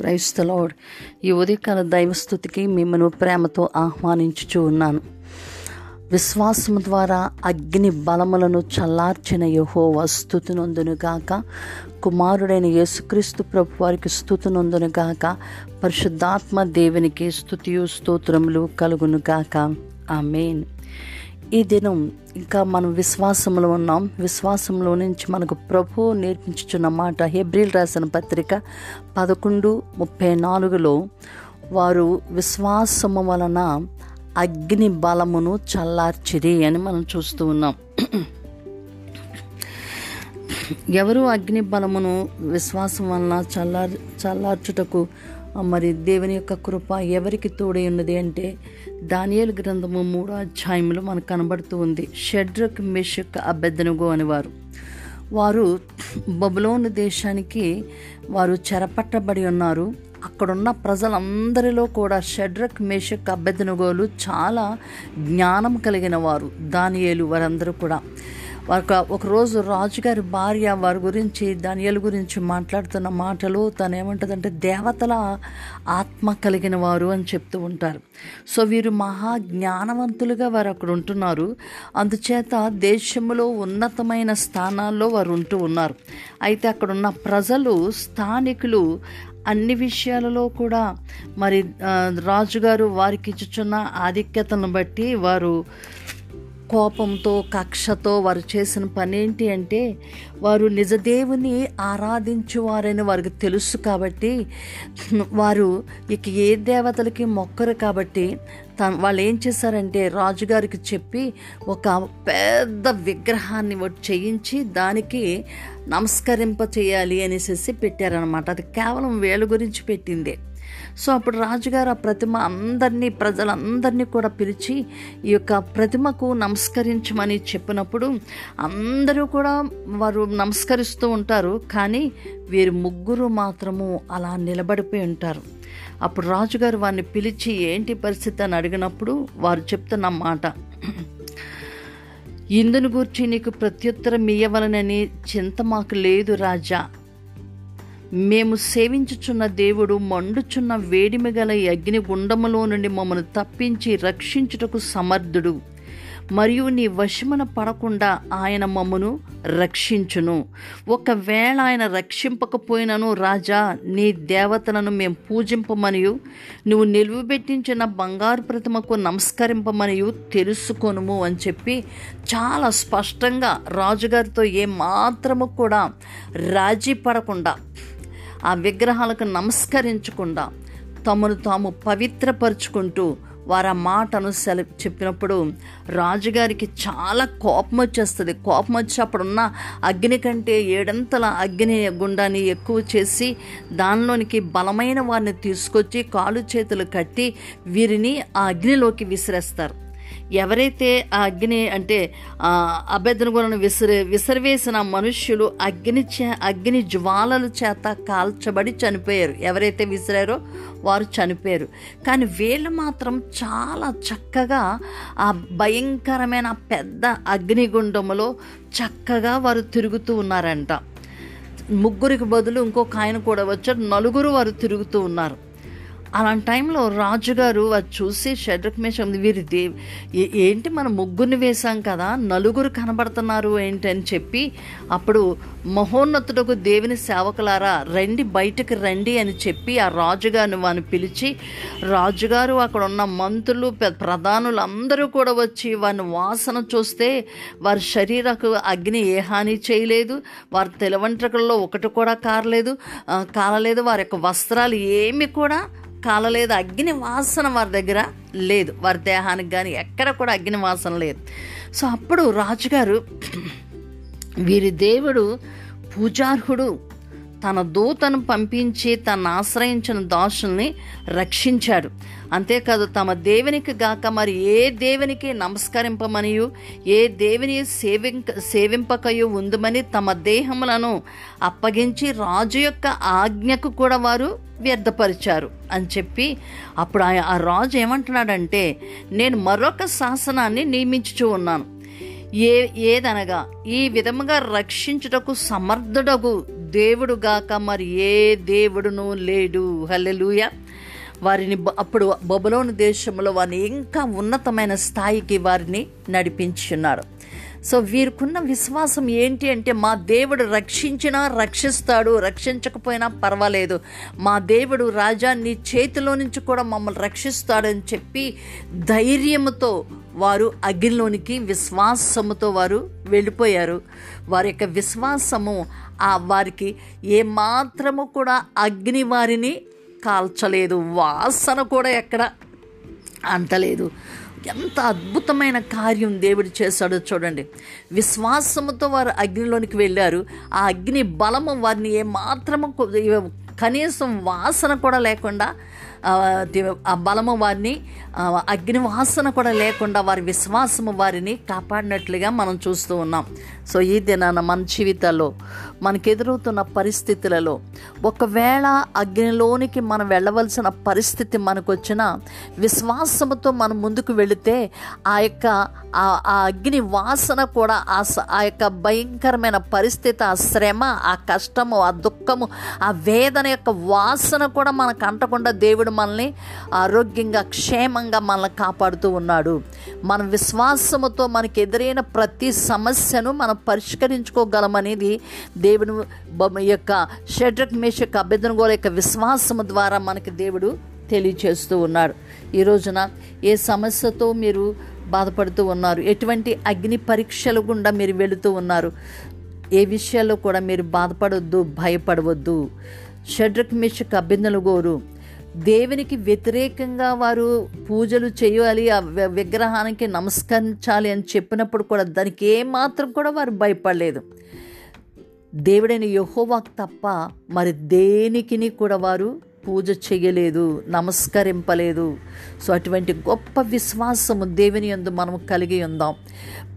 క్రైస్తలోడ్ ఈ ఉదయకాల దైవస్థుతికి మిమ్మల్ని ప్రేమతో ఆహ్వానించుచూ ఉన్నాను. విశ్వాసం ద్వారా అగ్ని బలములను చల్లార్చిన యహో స్థుతినొందునుగాక కుమారుడైన యేసుక్రీస్తు ప్రభు వారికి స్థుతినొందునుగాక పరిశుద్ధాత్మ దేవునికి స్థుతియు స్తోత్రములు కలుగునుగాక మెయిన్ ఈ దినం ఇంకా మనం విశ్వాసంలో ఉన్నాం. విశ్వాసంలో నుంచి మనకు ప్రభు నేర్పించుచున్న మాట హెబ్రిల్ రాసిన పత్రిక పదకొండు ముప్పై నాలుగులో వారు విశ్వాసము వలన అగ్ని బలమును చల్లార్చిరి అని మనం చూస్తూ ఉన్నాం. ఎవరు అగ్ని బలమును విశ్వాసం వలన చల్లార్ చల్లార్చుటకు మరి దేవుని యొక్క కృప ఎవరికి తోడై ఉన్నది అంటే దానియలు గ్రంథము మూడో అధ్యాయంలో మనకు కనబడుతూ ఉంది. షడ్రక్ మెషక్ అభ్యర్థనగో అనేవారు. వారు బబులోని దేశానికి వారు చెరపట్టబడి ఉన్నారు. అక్కడున్న ప్రజలందరిలో కూడా షడ్రక్ మేషక్ అభ్యర్థనగోలు చాలా జ్ఞానం కలిగిన వారు. దానియేలు వారందరూ కూడా. ఒక ఒకరోజు రాజుగారి భార్య వారి గురించి ధనియల గురించి మాట్లాడుతున్న మాటలు తను ఏమంటుందంటే దేవతల ఆత్మ కలిగిన వారు అని చెప్తూ ఉంటారు. సో వీరు మహా జ్ఞానవంతులుగా వారు అక్కడ ఉంటున్నారు. అందుచేత దేశంలో ఉన్నతమైన స్థానాల్లో వారు ఉంటూ ఉన్నారు. అయితే అక్కడున్న ప్రజలు స్థానికులు అన్ని విషయాలలో కూడా మరి రాజుగారు వారికి ఇచ్చుచున్న ఆధిక్యతను బట్టి వారు కోపంతో కక్షతో వారు చేసిన పని ఏంటి అంటే వారు నిజదేవుని ఆరాధించేవారని వారికి తెలుసు కాబట్టి వారు ఇక ఏ దేవతలకి మొక్కరు కాబట్టి తన వాళ్ళు ఏం చేశారంటే రాజుగారికి చెప్పి ఒక పెద్ద విగ్రహాన్ని చేయించి దానికి నమస్కరింప చేయాలి అనేసి పెట్టారనమాట అది కేవలం వేలు గురించి పెట్టిందే. సో అప్పుడు రాజుగారు ఆ ప్రతిమ అందరినీ ప్రజలందరినీ కూడా పిలిచి ఈ యొక్క ప్రతిమకు నమస్కరించమని చెప్పినప్పుడు అందరూ కూడా వారు నమస్కరిస్తూ ఉంటారు కానీ వీరు ముగ్గురు మాత్రము అలా నిలబడిపోయి ఉంటారు. అప్పుడు రాజుగారు వారిని పిలిచి ఏంటి పరిస్థితి అని అడిగినప్పుడు వారు చెప్తున్న మాట ఇందును గూర్చి నీకు ప్రత్యుత్తరం ఇయ్యవలనని చింత మాకు లేదు రాజా మేము సేవించుచున్న దేవుడు మండుచున్న వేడిమి గల అగ్ని గుండములో నుండి మమ్మను తప్పించి రక్షించుటకు సమర్థుడు. మరియు నీ వశమున పడకుండా ఆయన మమ్మను రక్షించును. ఒకవేళ ఆయన రక్షింపకపోయినను రాజా నీ దేవతలను మేము పూజింపమనియు నువ్వు నిలువబెట్టించిన బంగారు ప్రతిమకు నమస్కరింపమనియు తెలుసుకొనుము అని చెప్పి చాలా స్పష్టంగా రాజుగారితో ఏమాత్రము కూడా రాజీ పడకుండా ఆ విగ్రహాలకు నమస్కరించకుండా తమను తాము పవిత్రపరుచుకుంటూ వారు ఆ మాటను సెల చెప్పినప్పుడు రాజుగారికి చాలా కోపం వచ్చేస్తుంది. కోపం వచ్చి అప్పుడున్న అగ్ని కంటే ఏడంతల అగ్ని గుండాన్ని ఎక్కువ చేసి దానిలోనికి బలమైన వారిని తీసుకొచ్చి కాలు చేతులు కట్టి వీరిని ఆ అగ్నిలోకి విసిరేస్తారు. ఎవరైతే ఆ అగ్ని అంటే అభ్యర్థనగులను విసిరి విసిరివేసిన మనుష్యులు అగ్ని చే అగ్ని జ్వాలల చేత కాల్చబడి చనిపోయారు. ఎవరైతే విసిరారో వారు చనిపోయారు. కానీ వీళ్ళు మాత్రం చాలా చక్కగా ఆ భయంకరమైన పెద్ద అగ్నిగుండములో చక్కగా వారు తిరుగుతూ ఉన్నారంట. ముగ్గురికి బదులు ఇంకొక ఆయన కూడా వచ్చారు నలుగురు వారు తిరుగుతూ ఉన్నారు. అలాంటి టైంలో రాజుగారు అది చూసి షడ్రక్ మేషం వీరి దే ఏంటి మనం ముగ్గురిని వేశాం కదా నలుగురు కనబడుతున్నారు ఏంటి? అని చెప్పి అప్పుడు మహోన్నతుడకు దేవుని సేవకులారా రండి బయటకు రండి అని చెప్పి ఆ రాజుగారిని వారిని పిలిచి రాజుగారు అక్కడ ఉన్న మంత్రులు ప్రధానులు అందరూ కూడా వచ్చి వారిని వాసన చూస్తే వారి శరీరకు అగ్ని ఏ హాని చేయలేదు వారి తెలవంట్రకల్లో ఒకటి కూడా కారలేదు కాలలేదు వారి యొక్క వస్త్రాలు ఏమి కూడా కాలలేదు అగ్ని వాసన వారి దగ్గర లేదు. వారి దేహానికి కానీ ఎక్కడ కూడా అగ్ని వాసన లేదు. సో అప్పుడు రాజుగారు వీరి దేవుడు పూజార్హుడు తన దూతను పంపించి తను ఆశ్రయించిన దాసుల్ని రక్షించాడు. అంతేకాదు తమ దేవునికి గాక మరి ఏ దేవునికి నమస్కరింపమనియు ఏ దేవుని సేవింక సేవింపకయు ఉందమని తమ దేహములను అప్పగించి రాజు యొక్క ఆజ్ఞకు కూడా వారు వ్యర్థపరిచారు అని చెప్పి అప్పుడు ఆ రాజు ఏమంటున్నాడంటే నేను మరొక శాసనాన్ని నియమించుచూ ఉన్నాను. ఏ ఏదనగా ఈ విధముగా రక్షించుటకు సమర్థుడగు దేవుడు గాక మరి ఏ దేవుడును లేడు. హల్లెలూయ. వారిని అప్పుడు బొబలోని దేశంలో వారిని ఇంకా ఉన్నతమైన స్థాయికి వారిని నడిపించున్నాడు సో వీరికున్న విశ్వాసం ఏంటి అంటే మా దేవుడు రక్షించినా రక్షిస్తాడు రక్షించకపోయినా పర్వాలేదు. మా దేవుడు రాజా నీ చేతిలో నుంచి కూడా మమ్మల్ని రక్షిస్తాడని చెప్పి ధైర్యంతో వారు అగ్నిలోనికి విశ్వాసముతో వారు వెళ్ళిపోయారు. వారి యొక్క విశ్వాసము ఆ వారికి ఏమాత్రము కూడా అగ్ని వారిని కాల్చలేదు. వాసన కూడా ఎక్కడ అంటలేదు. ఎంత అద్భుతమైన కార్యం దేవుడు చేశాడో చూడండి. విశ్వాసముతో వారు అగ్నిలోనికి వెళ్ళారు. ఆ అగ్ని బలము వారిని ఏమాత్రము కనీసం వాసన కూడా లేకుండా బలము వారిని అగ్నివాసన కూడా లేకుండా వారి విశ్వాసము వారిని కాపాడినట్లుగా మనం చూస్తూ ఉన్నాం. సో ఈ దినాన మన జీవితాల్లో మనకు ఎదురవుతున్న పరిస్థితులలో. ఒకవేళ అగ్నిలోనికి మనం వెళ్ళవలసిన పరిస్థితి మనకు వచ్చిన విశ్వాసముతో మనం ముందుకు వెళితే ఆ యొక్క ఆ ఆ అగ్ని వాసన కూడా ఆ ఆ యొక్క భయంకరమైన పరిస్థితి ఆ శ్రమ ఆ కష్టము ఆ దుఃఖము ఆ వేదన యొక్క వాసన కూడా మనకు అంటకుండా దేవుడు మనల్ని ఆరోగ్యంగా క్షేమంగా మనల్ని కాపాడుతూ ఉన్నాడు. మన విశ్వాసముతో మనకు ఎదురైన ప్రతి సమస్యను మనం పరిష్కరించుకోగలమనేది దేవుడు బొమ్మ యొక్క షడ్రక్ మేషక్ అభ్యర్థనగోల యొక్క విశ్వాసము ద్వారా మనకి దేవుడు తెలియచేస్తూ ఉన్నాడు. ఈ రోజున ఏ సమస్యతో మీరు బాధపడుతూ ఉన్నారు? ఎటువంటి అగ్ని పరీక్షలు గుండా మీరు వెళుతూ ఉన్నారు? ఏ విషయాల్లో కూడా మీరు బాధపడవద్దు భయపడవద్దు. షడ్రక్ మిషక్ అభ్యర్థనలు గోరు దేవునికి వ్యతిరేకంగా వారు పూజలు చేయాలి ఆ విగ్రహానికి నమస్కరించాలి అని చెప్పినప్పుడు కూడా దానికి ఏమాత్రం కూడా వారు భయపడలేదు. దేవుడైన యహోవాకు తప్ప మరి దేనికిని కూడా వారు పూజ చేయలేదు నమస్కరింపలేదు. సో అటువంటి గొప్ప విశ్వాసము దేవుని యందు మనం కలిగి ఉందాం.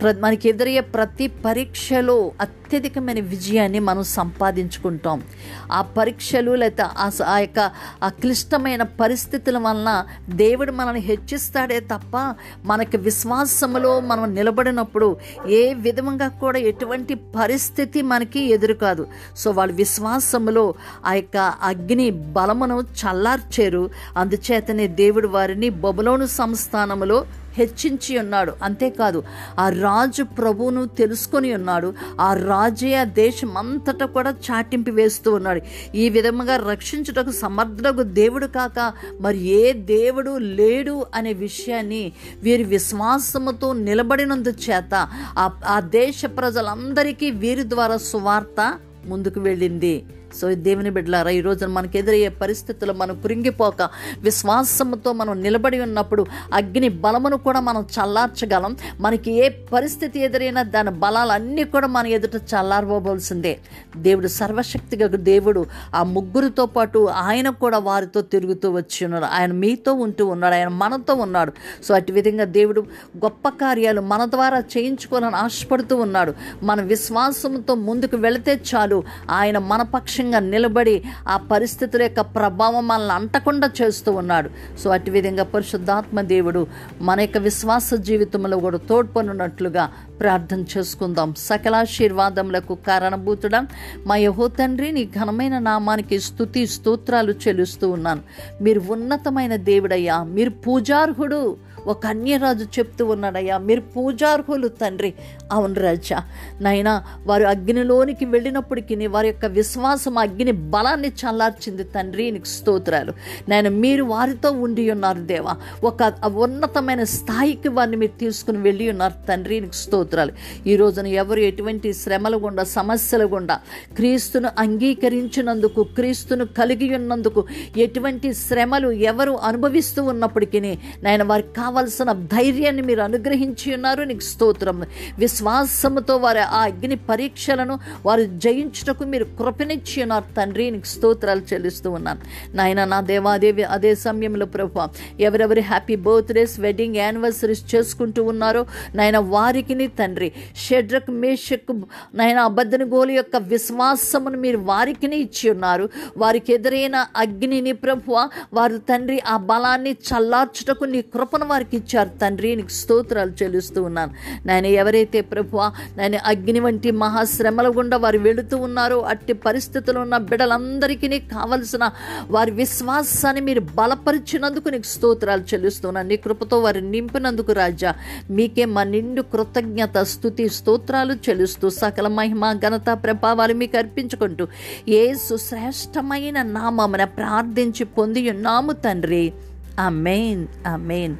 ప్ర మనకి ఎదురయ్యే ప్రతి పరీక్షలో అత్యధికమైన విజయాన్ని మనం సంపాదించుకుంటాం. ఆ పరీక్షలు లేదా ఆ ఆ యొక్క ఆ క్లిష్టమైన పరిస్థితుల వలన దేవుడు మనల్ని హెచ్చిస్తాడే తప్ప మనకి విశ్వాసములో మనం నిలబడినప్పుడు ఏ విధంగా కూడా ఎటువంటి పరిస్థితి మనకి ఎదురు కాదు. సో వాళ్ళ విశ్వాసములో ఆ యొక్క అగ్ని బలమును చల్లార్చారు. అందుచేతనే దేవుడు వారిని బబులోను సంస్థానములో హెచ్చించి ఉన్నాడు. అంతేకాదు ఆ రాజు ప్రభువును తెలుసుకొని ఉన్నాడు. ఆ రాజే ఆ దేశం అంతటా కూడా చాటింపు వేస్తూ ఉన్నాడు. ఈ విధముగా రక్షించుటకు సమర్థులకు దేవుడు కాక మరి ఏ దేవుడు లేడు అనే విషయాన్ని వీరి విశ్వాసముతో నిలబడినందు చేత ఆ దేశ ప్రజలందరికీ వీరి ద్వారా సువార్త ముందుకు వెళ్ళింది. సో దేవుని బిడ్డలారా ఈ రోజున మనకు ఎదురయ్యే పరిస్థితులు మనం కురింగిపోక విశ్వాసంతో మనం నిలబడి ఉన్నప్పుడు అగ్ని బలమును కూడా మనం చల్లార్చగలం. మనకి ఏ పరిస్థితి ఎదురైనా దాని బలాలన్నీ కూడా మన ఎదుట చల్లారబోవలసిందే. దేవుడు సర్వశక్తిగా దేవుడు ఆ ముగ్గురితో పాటు ఆయన కూడా వారితో తిరుగుతూ వచ్చి ఉన్నాడు. ఆయన మీతో ఉంటూ ఉన్నాడు ఆయన మనతో ఉన్నాడు. సో అటు విధంగా దేవుడు గొప్ప కార్యాలు మన ద్వారా చేయించుకోవాలని ఆశపడుతూ ఉన్నాడు. మన విశ్వాసంతో ముందుకు వెళితే చాలు ఆయన మన పక్షం సాక్ష్యంగా నిలబడి ఆ పరిస్థితుల యొక్క ప్రభావం మనల్ని అంటకుండా చేస్తూ ఉన్నాడు. సో అటు విధంగా పరిశుద్ధాత్మ దేవుడు మన యొక్క విశ్వాస జీవితంలో కూడా తోడ్పనున్నట్లుగా ప్రార్థన చేసుకుందాం. సకలాశీర్వాదములకు కారణభూతుడా మా యహో తండ్రి నీ ఘనమైన నామానికి స్తుతి స్తోత్రాలు చెల్లిస్తూ ఉన్నాను. మీరు ఉన్నతమైన దేవుడయ్యా మీరు పూజార్హుడు. ఒక అన్యరాజు చెప్తూ ఉన్నాడయ్యా మీరు పూజార్హులు తండ్రి. అవును రాజా నాయనా వారు అగ్నిలోనికి వెళ్ళినప్పటికీ వారి యొక్క విశ్వాసం అగ్ని బలాన్ని చల్లార్చింది తండ్రి నీకు స్తోత్రాలు. నేను మీరు వారితో ఉండి ఉన్నారు దేవా. ఒక ఉన్నతమైన స్థాయికి వారిని మీరు తీసుకుని వెళ్ళి ఉన్నారు తండ్రి నీకు స్తోత్రాలు ఈ రోజున ఎవరు ఎటువంటి శ్రమలు గుండా సమస్యలు గుండా క్రీస్తును అంగీకరించినందుకు క్రీస్తును కలిగి ఉన్నందుకు ఎటువంటి శ్రమలు ఎవరు అనుభవిస్తూ ఉన్నప్పటికీ నాయన వారికి కావలసిన ధైర్యాన్ని మీరు అనుగ్రహించి ఉన్నారు. నీకు స్తోత్రం విశ్వాసముతో వారి ఆ అగ్ని పరీక్షలను వారు జయించుటకు మీరు కృపనిచ్చి ఉన్నారు. తండ్రి నీకు స్తోత్రాలు చెల్లిస్తూ ఉన్నాను నాయన నా దేవాదేవి అదే సమయంలో ప్రభు ఎవరెవరి హ్యాపీ బర్త్డేస్ వెడ్డింగ్ యానివర్సరీస్ చేసుకుంటూ ఉన్నారో నాయన వారికి తండ్రి. షడ్రక్ మేషక్ నాయన అబద్ధని గోలు యొక్క విశ్వాసమును మీరు వారికి ఇచ్చి ఉన్నారు. వారికి ఎదురైన అగ్నిని ప్రభువ వారు తండ్రి ఆ బలాన్ని చల్లార్చుటకు నీ కృపను వారికి ఇచ్చారు తండ్రి. నీకు స్తోత్రాలు చెల్లిస్తూ ఉన్నాను. నేను ఎవరైతే ప్రభు నేను అగ్ని వంటి మహాశ్రమల గుండా వారు వెళుతూ ఉన్నారో అట్టి పరిస్థితులు ఉన్న బిడ్డలందరికీ కావలసిన వారి విశ్వాసాన్ని మీరు బలపరిచినందుకు నీకు స్తోత్రాలు చెల్లిస్తున్నాను నీ కృపతో వారిని నింపినందుకు రాజా. మీకే మా నిండు కృతజ్ఞ కృతజ్ఞత స్థుతి స్తోత్రాలు చెలుస్తూ సకల మహిమ ఘనత ప్రభావాలు మీకు అర్పించుకుంటూ ఏ సుశ్రేష్టమైన నామమున ప్రార్థించి పొంది ఉన్నాము తండ్రి. Amen amen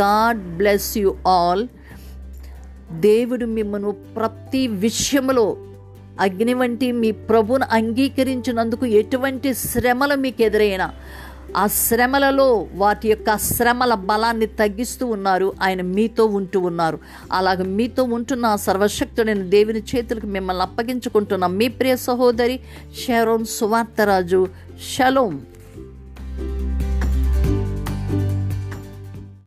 God bless you all. దేవుడు మిమ్మను ప్రతి విషయంలో అగ్ని వంటి మీ ప్రభును అంగీకరించినందుకు ఎటువంటి శ్రమలు మీకు ఎదురైనా ఆ శ్రమలలో వాటి యొక్క శ్రమల బలాన్ని తగ్గిస్తూ ఉన్నారు. ఆయన మీతో ఉంటూ ఉన్నారు. అలాగ మీతో ఉంటున్న సర్వశక్తుడైన దేవుని చేతులకు మిమ్మల్ని అప్పగించుకుంటున్న. మీ ప్రియ సహోదరి షరోన్ సువార్తరాజు. షలోం.